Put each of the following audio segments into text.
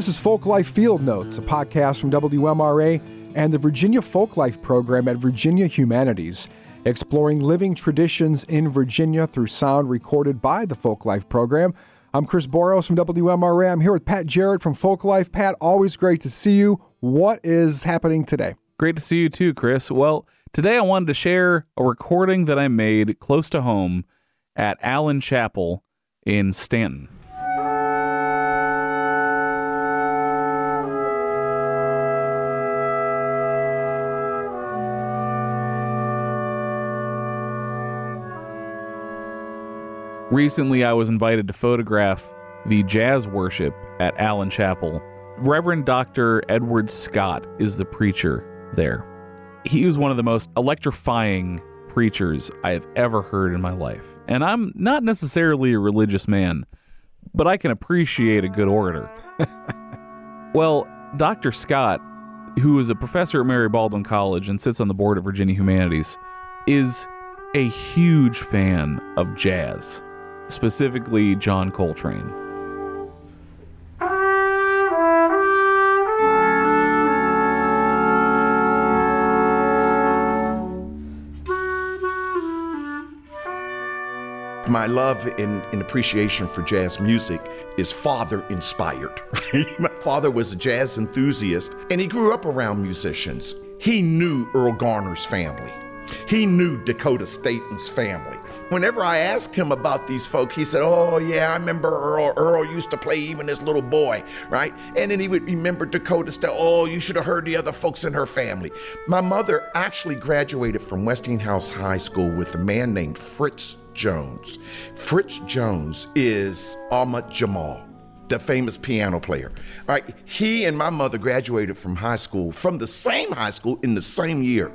This is Folklife Field Notes, a podcast from WMRA and the Virginia Folklife program at Virginia Humanities, exploring living traditions in Virginia through sound recorded by the Folklife program. I'm Chris Boros from WMRA. I'm here with Pat Jarrett from Folklife. Pat, always great to see you. What is happening today? Great to see you too, Chris. Well, today I wanted to share a recording that I made close to home at Allen Chapel in Staunton. Recently, I was invited to photograph the jazz worship at Allen Chapel. Reverend Dr. Edward Scott is the preacher there. He was one of the most electrifying preachers I have ever heard in my life. And I'm not necessarily a religious man, but I can appreciate a good orator. well, Dr. Scott, who is a professor at Mary Baldwin College and sits on the board of Virginia Humanities, is a huge fan of jazz specifically John Coltrane. My love and, and, appreciation for jazz music is father inspired. My father was a jazz enthusiast and he grew up around musicians. He knew Erroll Garner's family. He knew Dakota Staton's family. Whenever I asked him about these folk, he said, Oh, yeah, I remember Erroll. Erroll used to play even as little boy, right? And then he would remember Dakota Staton. Oh, you should have heard the other folks in her family. My mother actually graduated from Westinghouse High School with a man named Fritz Jones. Fritz Jones is Ahmad Jamal the famous piano player. All right, he and my mother graduated from high school, from the same high school in the same year.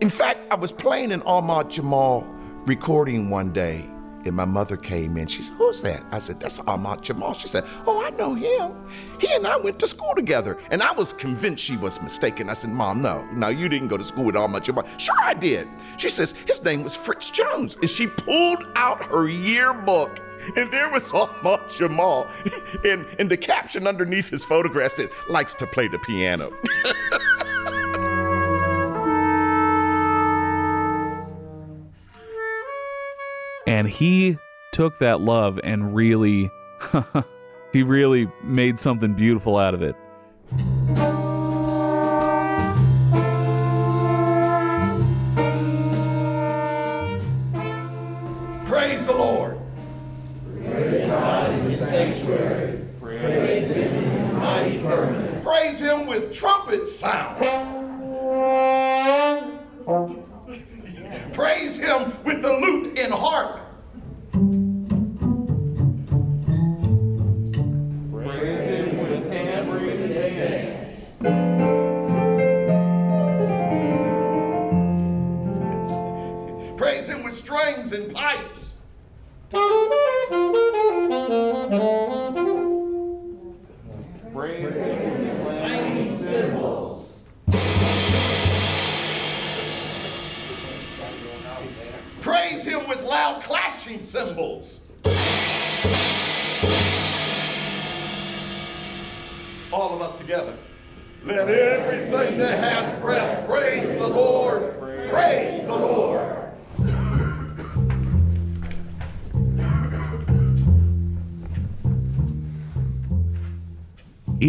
In fact, I was playing an Ahmad Jamal recording one day, and my mother came in. She said, Who's that? I said, That's Ahmad Jamal. She said, Oh, I know him. He and I went to school together. And I was convinced she was mistaken. I said, Mom, no, no, you didn't go to school with Ahmad Jamal. Sure, I did. She says, His name was Fritz Jones. And she pulled out her yearbook. And there was Ahmad Jamal. And, and the caption underneath his photograph said, Likes to play the piano. And he took that love and really, he really made something beautiful out of it. Trumpet sound. Praise him with the lute and harp.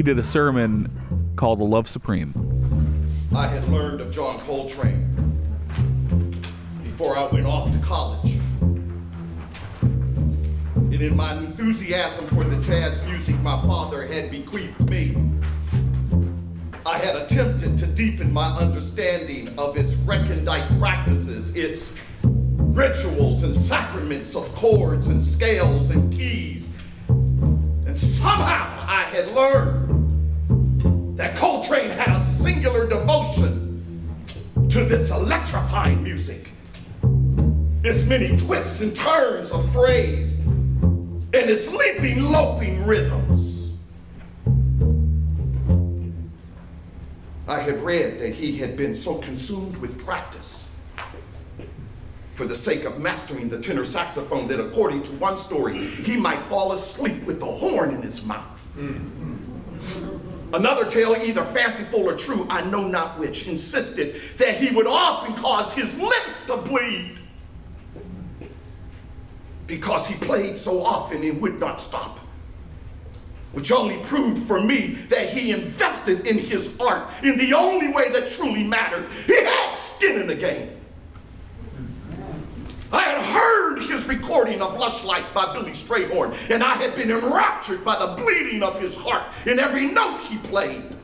He did a sermon called The Love Supreme. I had learned of John Coltrane before I went off to college. And in my enthusiasm for the jazz music my father had bequeathed me, I had attempted to deepen my understanding of its recondite practices, its rituals and sacraments of chords and scales and keys. And somehow I had learned that Coltrane had a singular devotion to this electrifying music. Its many twists and turns of phrase and its leaping, loping rhythms. I had read that he had been so consumed with practice for the sake of mastering the tenor saxophone that, according to one story, he might fall asleep with the horn in his mouth. Another tale, either fanciful or true, I know not which, insisted that he would often cause his lips to bleed because he played so often and would not stop. Which only proved for me that he invested in his art in the only way that truly mattered. He had skin in the game. I had heard his recording of Lush Life by Billy Strayhorn, and I had been enraptured by the bleeding of his heart in every note he played.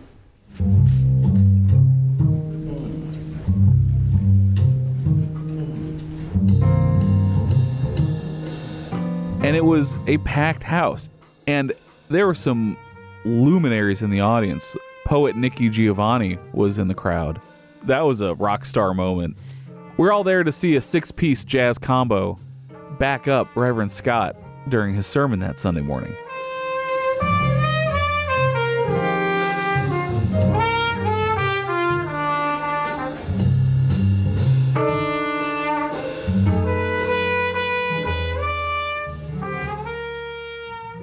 And it was a packed house. And there were some luminaries in the audience. Poet Nikki Giovanni was in the crowd. That was a rock star moment. We're all there to see a six piece jazz combo back up Reverend Scott during his sermon that Sunday morning.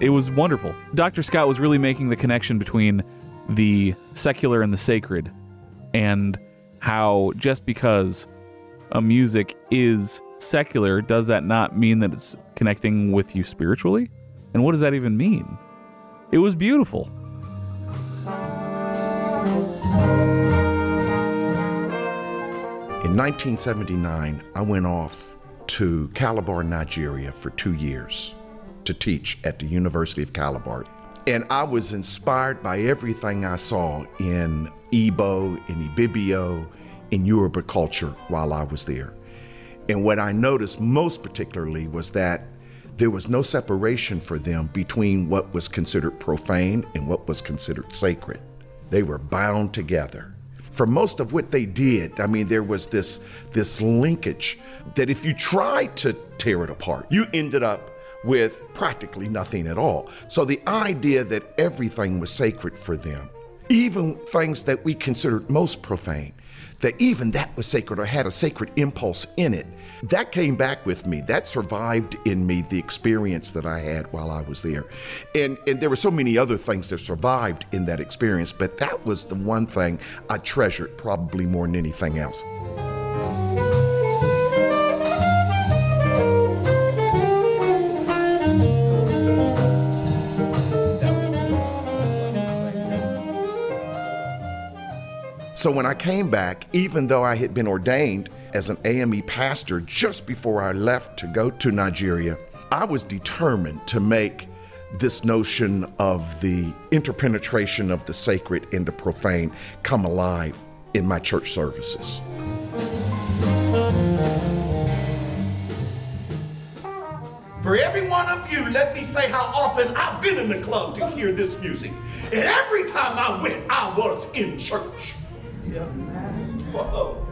It was wonderful. Dr. Scott was really making the connection between the secular and the sacred, and how just because a music is secular, does that not mean that it's connecting with you spiritually? And what does that even mean? It was beautiful. In 1979, I went off to Calabar, Nigeria for two years to teach at the University of Calabar. And I was inspired by everything I saw in Igbo, in Ibibio, in Yoruba culture while I was there. And what I noticed most particularly was that there was no separation for them between what was considered profane and what was considered sacred. They were bound together. For most of what they did, I mean, there was this, this linkage that if you tried to tear it apart, you ended up with practically nothing at all. So the idea that everything was sacred for them, even things that we considered most profane, that even that was sacred or had a sacred impulse in it, that came back with me. That survived in me the experience that I had while I was there. And, and there were so many other things that survived in that experience, but that was the one thing I treasured probably more than anything else. So when I came back, even though I had been ordained as an AME pastor just before I left to go to Nigeria, I was determined to make this notion of the interpenetration of the sacred and the profane come alive in my church services. For every one of you, let me say how often I've been in the club to hear this music. And every time I went, I was in church. Whoa.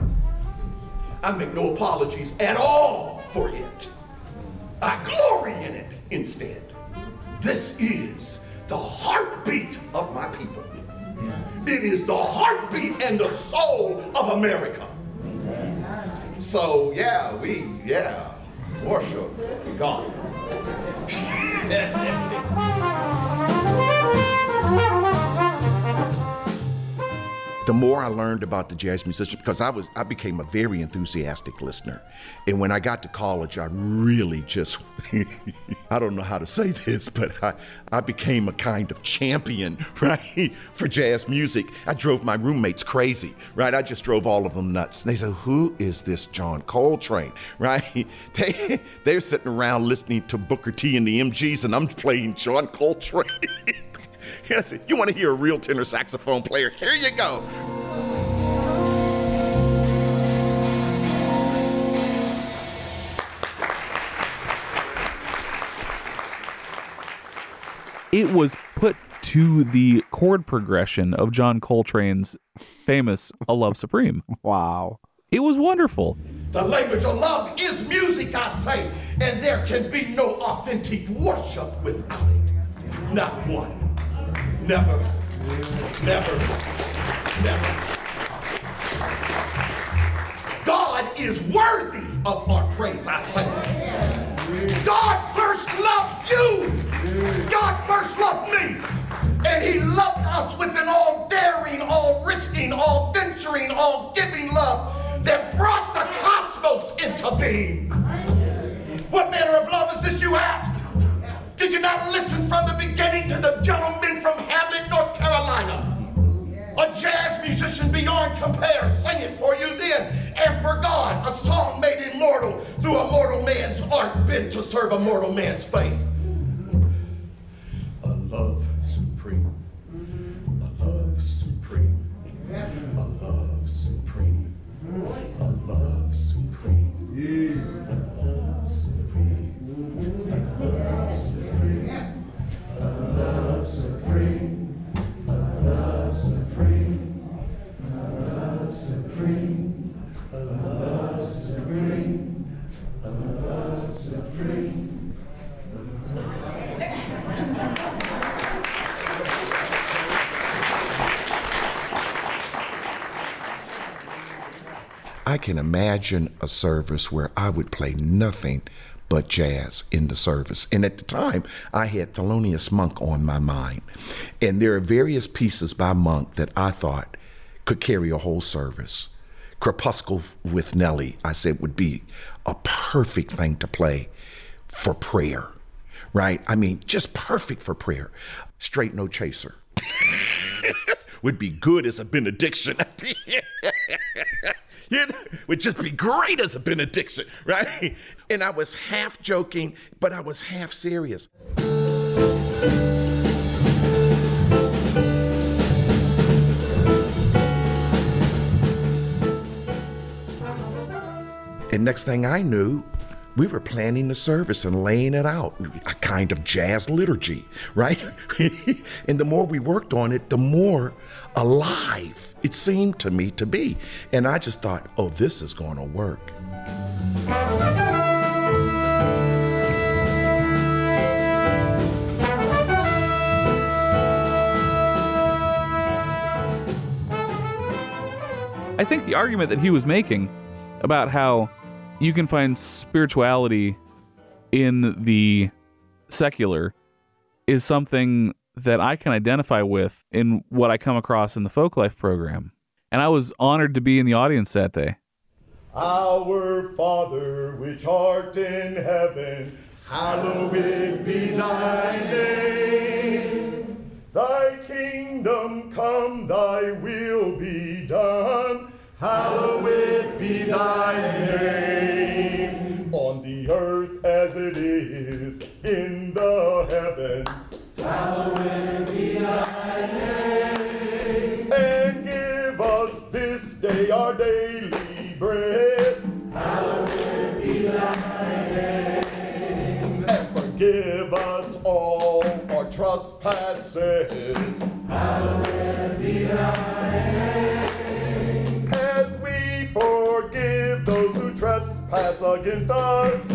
I make no apologies at all for it. I glory in it instead. This is the heartbeat of my people. It is the heartbeat and the soul of America. So, yeah, we, yeah, worship God. the more I learned about the jazz musician, because I was I became a very enthusiastic listener. And when I got to college, I really just I don't know how to say this, but I, I became a kind of champion, right, for jazz music. I drove my roommates crazy, right? I just drove all of them nuts. And they said, Who is this John Coltrane? Right? They they're sitting around listening to Booker T and the MGs, and I'm playing John Coltrane. Yes, you want to hear a real tenor saxophone player? Here you go. It was put to the chord progression of John Coltrane's famous A Love Supreme. Wow. It was wonderful. The language of love is music, I say, and there can be no authentic worship without it. Not one. Never. Never. Never. God is worthy of our praise, I say. God first loved you. God first loved me. And he loved us with an all daring, all risking, all venturing, all giving love that brought the cosmos into being. What manner of love is this, you ask? Did you not listen from the beginning to the gentleman from Hamlet, North Carolina? A jazz musician beyond compare sang it for you then. And for God, a song made immortal through a mortal man's art bent to serve a mortal man's faith. A love supreme. A love supreme. A love supreme. A love supreme. I can imagine a service where I would play nothing but jazz in the service. And at the time, I had Thelonious Monk on my mind. And there are various pieces by Monk that I thought could carry a whole service. Crepuscule with Nellie, I said, would be a perfect thing to play for prayer, right? I mean, just perfect for prayer. Straight No Chaser would be good as a benediction. It would just be great as a benediction, right? And I was half joking, but I was half serious. And next thing I knew, we were planning the service and laying it out, a kind of jazz liturgy, right? and the more we worked on it, the more alive it seemed to me to be. And I just thought, oh, this is going to work. I think the argument that he was making about how you can find spirituality in the secular is something that I can identify with in what I come across in the folk life program. And I was honored to be in the audience that day. Our Father, which art in heaven, hallowed be thy name. Thy kingdom come, thy will be done. Hallowed be thy name. On the earth as it is in the heavens. Hallowed be thy name. And give us this day our daily bread. Hallowed be thy name. And forgive us all our trespasses. Hallowed be thy name. Against us.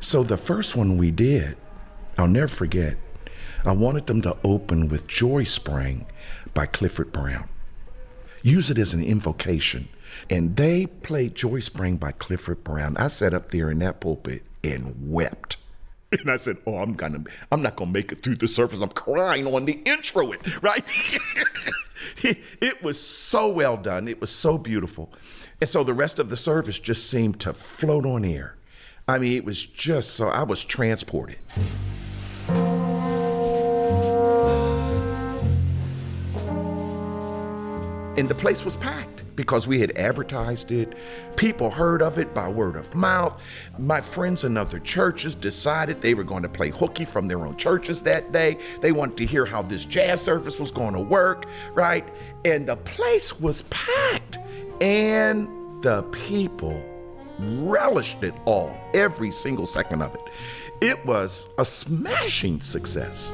So the first one we did, I'll never forget. I wanted them to open with Joy Spring by Clifford Brown. Use it as an invocation. And they played Joy Spring by Clifford Brown. I sat up there in that pulpit and wept. And I said, "Oh, I'm gonna, I'm not gonna make it through the service. I'm crying on the intro, it right." it was so well done. It was so beautiful, and so the rest of the service just seemed to float on air. I mean, it was just so I was transported. And the place was packed because we had advertised it. People heard of it by word of mouth. My friends in other churches decided they were going to play hooky from their own churches that day. They wanted to hear how this jazz service was going to work, right? And the place was packed. And the people relished it all, every single second of it. It was a smashing success.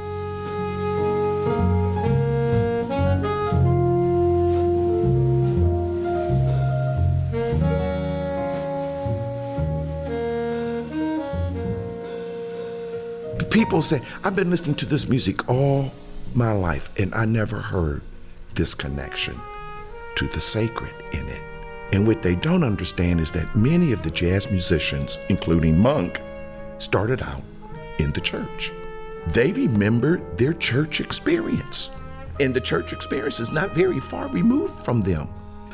People say, I've been listening to this music all my life, and I never heard this connection to the sacred in it. And what they don't understand is that many of the jazz musicians, including Monk, started out in the church. They remembered their church experience. And the church experience is not very far removed from them.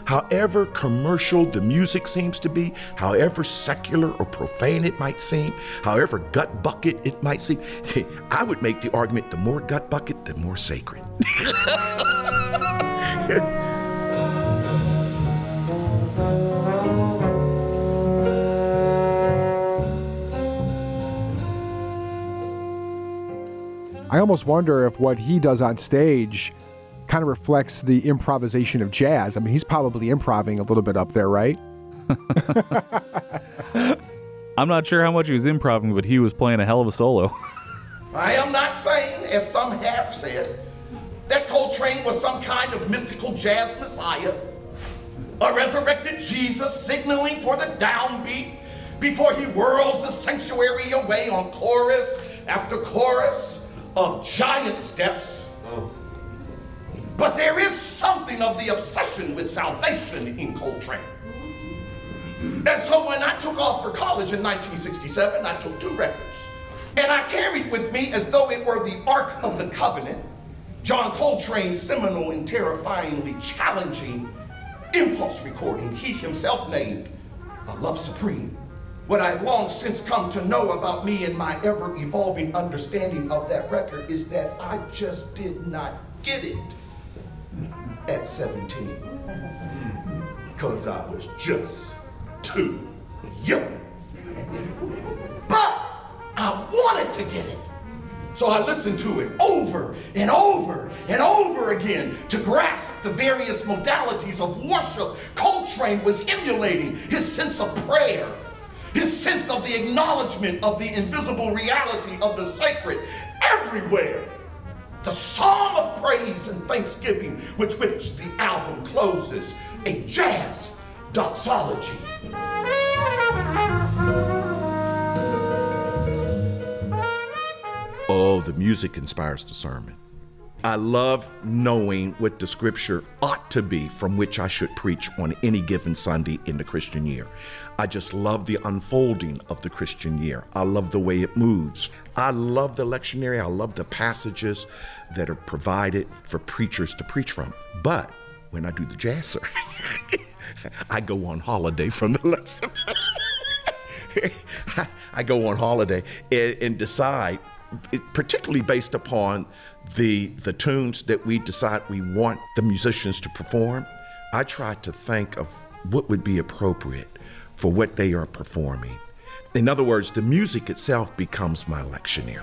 However commercial the music seems to be, however secular or profane it might seem, however gut bucket it might seem, I would make the argument the more gut bucket, the more sacred. I almost wonder if what he does on stage kind of reflects the improvisation of jazz. I mean, he's probably improvising a little bit up there, right? I'm not sure how much he was improvising, but he was playing a hell of a solo. I am not saying, as some have said, that Coltrane was some kind of mystical jazz messiah, a resurrected Jesus signaling for the downbeat before he whirls the sanctuary away on chorus after chorus of giant steps. Oh. But there is something of the obsession with salvation in Coltrane. And so when I took off for college in 1967, I took two records. And I carried with me, as though it were the Ark of the Covenant, John Coltrane's seminal and terrifyingly challenging impulse recording he himself named A Love Supreme. What I've long since come to know about me and my ever evolving understanding of that record is that I just did not get it at 17. Because I was just too young. But I wanted to get it. So I listened to it over and over and over again to grasp the various modalities of worship Coltrane was emulating his sense of prayer, his sense of the acknowledgement of the invisible reality of the sacred everywhere. The song of praise and thanksgiving, with which the album closes, a jazz doxology. Oh, the music inspires the sermon. I love knowing what the scripture ought to be from which I should preach on any given Sunday in the Christian year. I just love the unfolding of the Christian year. I love the way it moves. I love the lectionary. I love the passages that are provided for preachers to preach from. But when I do the jazz service, I go on holiday from the lectionary. I go on holiday and, and decide particularly based upon the the tunes that we decide we want the musicians to perform, I try to think of what would be appropriate for what they are performing. In other words, the music itself becomes my lectionary.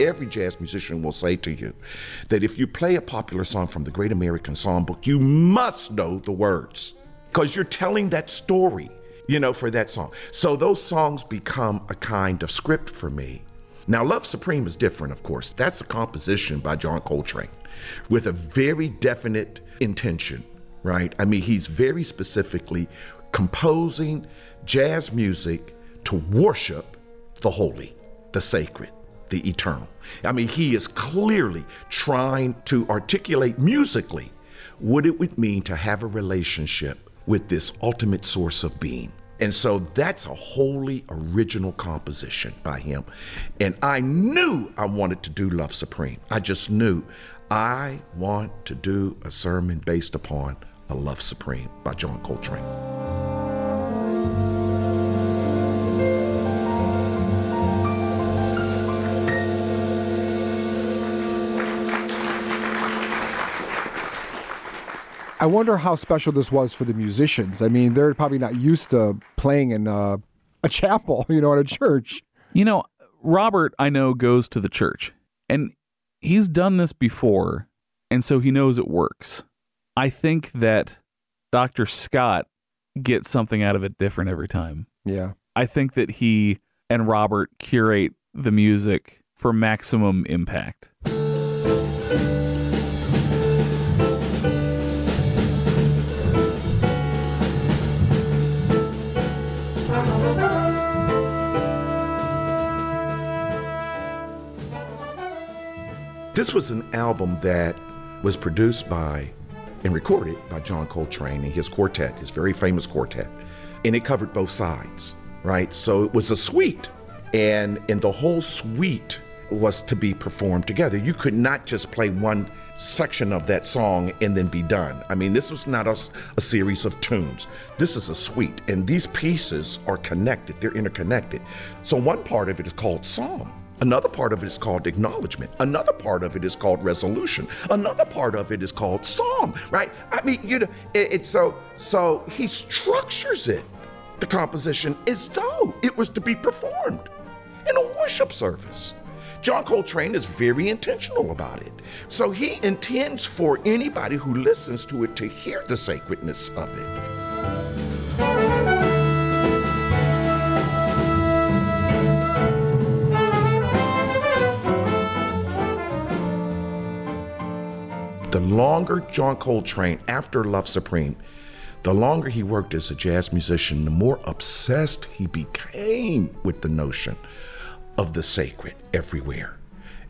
Every jazz musician will say to you that if you play a popular song from the Great American Songbook, you must know the words because you're telling that story, you know, for that song. So those songs become a kind of script for me. Now, Love Supreme is different, of course. That's a composition by John Coltrane with a very definite intention, right? I mean, he's very specifically composing jazz music to worship the holy, the sacred the eternal. I mean, he is clearly trying to articulate musically what it would mean to have a relationship with this ultimate source of being. And so that's a wholly original composition by him. And I knew I wanted to do Love Supreme. I just knew I want to do a sermon based upon A Love Supreme by John Coltrane. I wonder how special this was for the musicians. I mean, they're probably not used to playing in uh, a, a chapel, you know, at a church. You know, Robert, I know, goes to the church, and he's done this before, and so he knows it works. I think that Dr. Scott gets something out of it different every time. Yeah. I think that he and Robert curate the music for maximum impact. This was an album that was produced by and recorded by John Coltrane and his quartet, his very famous quartet. And it covered both sides, right? So it was a suite. And and the whole suite was to be performed together. You could not just play one section of that song and then be done. I mean, this was not a, a, series of tunes. This is a suite, and these pieces are connected, they're interconnected. So, one part of it is called psalm. Another part of it is called acknowledgement. Another part of it is called resolution. Another part of it is called psalm, right? I mean, you know, it, it so so he structures it, the composition, as though it was to be performed in a worship service. John Coltrane is very intentional about it. So he intends for anybody who listens to it to hear the sacredness of it. The longer John Coltrane, after Love Supreme, the longer he worked as a jazz musician, the more obsessed he became with the notion of the sacred everywhere.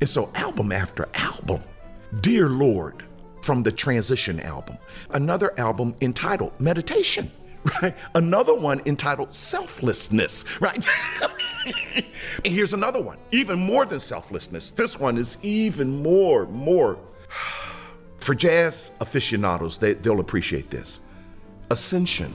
And so, album after album, Dear Lord from the Transition album, another album entitled Meditation, right? Another one entitled Selflessness, right? and here's another one, even more than selflessness. This one is even more, more. For jazz aficionados, they, they'll appreciate this Ascension.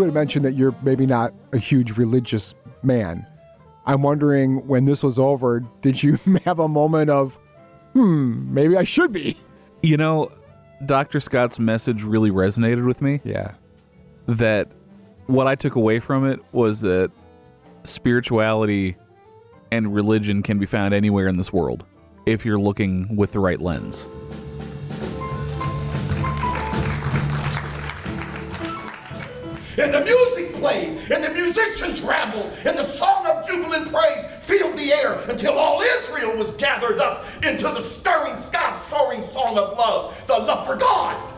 You had mentioned that you're maybe not a huge religious man. I'm wondering when this was over, did you have a moment of, hmm, maybe I should be? You know, Dr. Scott's message really resonated with me. Yeah. That what I took away from it was that spirituality and religion can be found anywhere in this world if you're looking with the right lens. Musicians rambled, and the song of jubilant praise filled the air until all Israel was gathered up into the stirring sky soaring song of love, the love for God.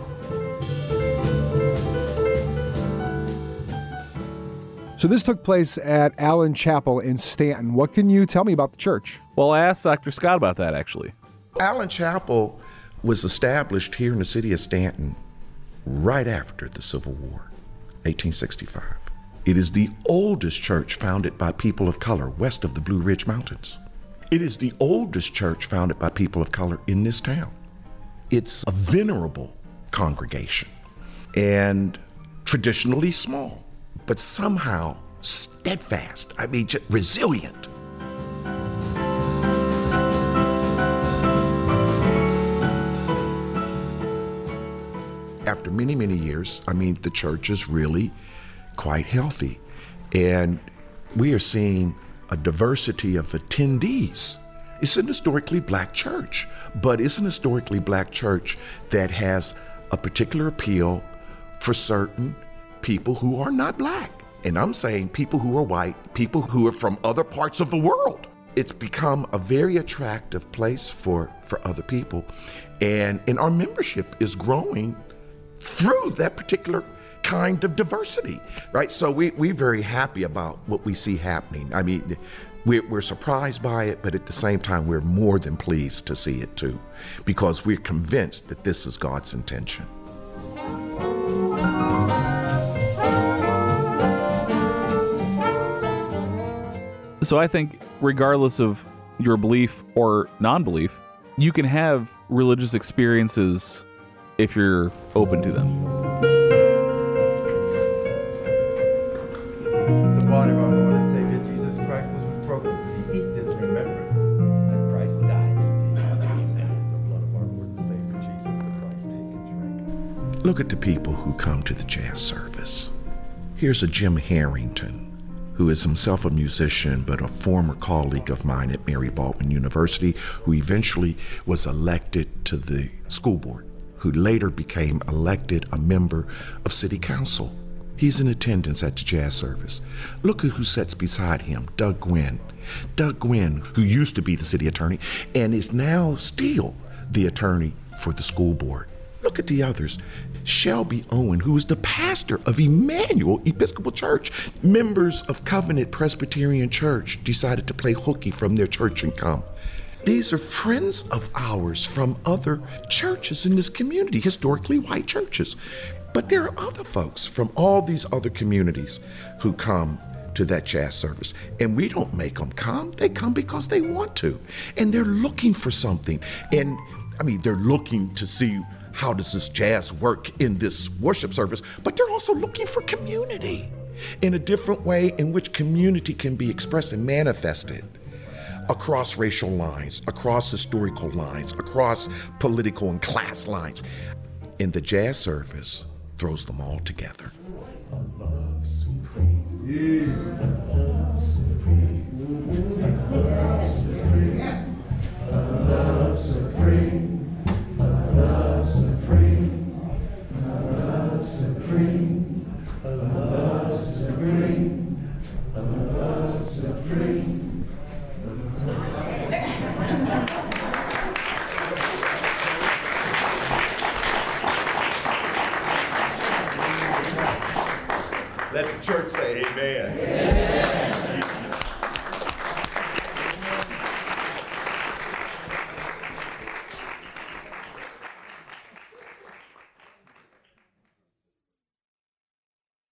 So this took place at Allen Chapel in Staunton. What can you tell me about the church? Well, I asked Dr. Scott about that actually. Allen Chapel was established here in the city of Staunton right after the Civil War. 1865. It is the oldest church founded by people of color west of the Blue Ridge Mountains. It is the oldest church founded by people of color in this town. It's a venerable congregation and traditionally small, but somehow steadfast. I mean, resilient. after many, many years, I mean, the church is really quite healthy. And we are seeing a diversity of attendees. It's an historically black church, but it's an historically black church that has a particular appeal for certain people who are not black. And I'm saying people who are white, people who are from other parts of the world. It's become a very attractive place for, for other people. And, and our membership is growing through that particular kind of diversity, right? So we, we're very happy about what we see happening. I mean, we're, we're surprised by it, but at the same time, we're more than pleased to see it too, because we're convinced that this is God's intention. So I think, regardless of your belief or non belief, you can have religious experiences if you're open to them. Look at the people who come to the jazz service. Here's a Jim Harrington, who is himself a musician but a former colleague of mine at Mary Baldwin University, who eventually was elected to the school board who later became elected a member of city council. He's in attendance at the jazz service. Look at who sits beside him Doug Gwynn. Doug Gwynn, who used to be the city attorney and is now still the attorney for the school board. Look at the others. Shelby Owen, who is the pastor of Emmanuel Episcopal Church. Members of Covenant Presbyterian Church decided to play hooky from their church and come. These are friends of ours from other churches in this community, historically white churches. But there are other folks from all these other communities who come to that jazz service. And we don't make them come. They come because they want to. And they're looking for something. And I mean, they're looking to see how does this jazz work in this worship service, but they're also looking for community in a different way in which community can be expressed and manifested across racial lines, across historical lines, across political and class lines. And the jazz service throws them all together.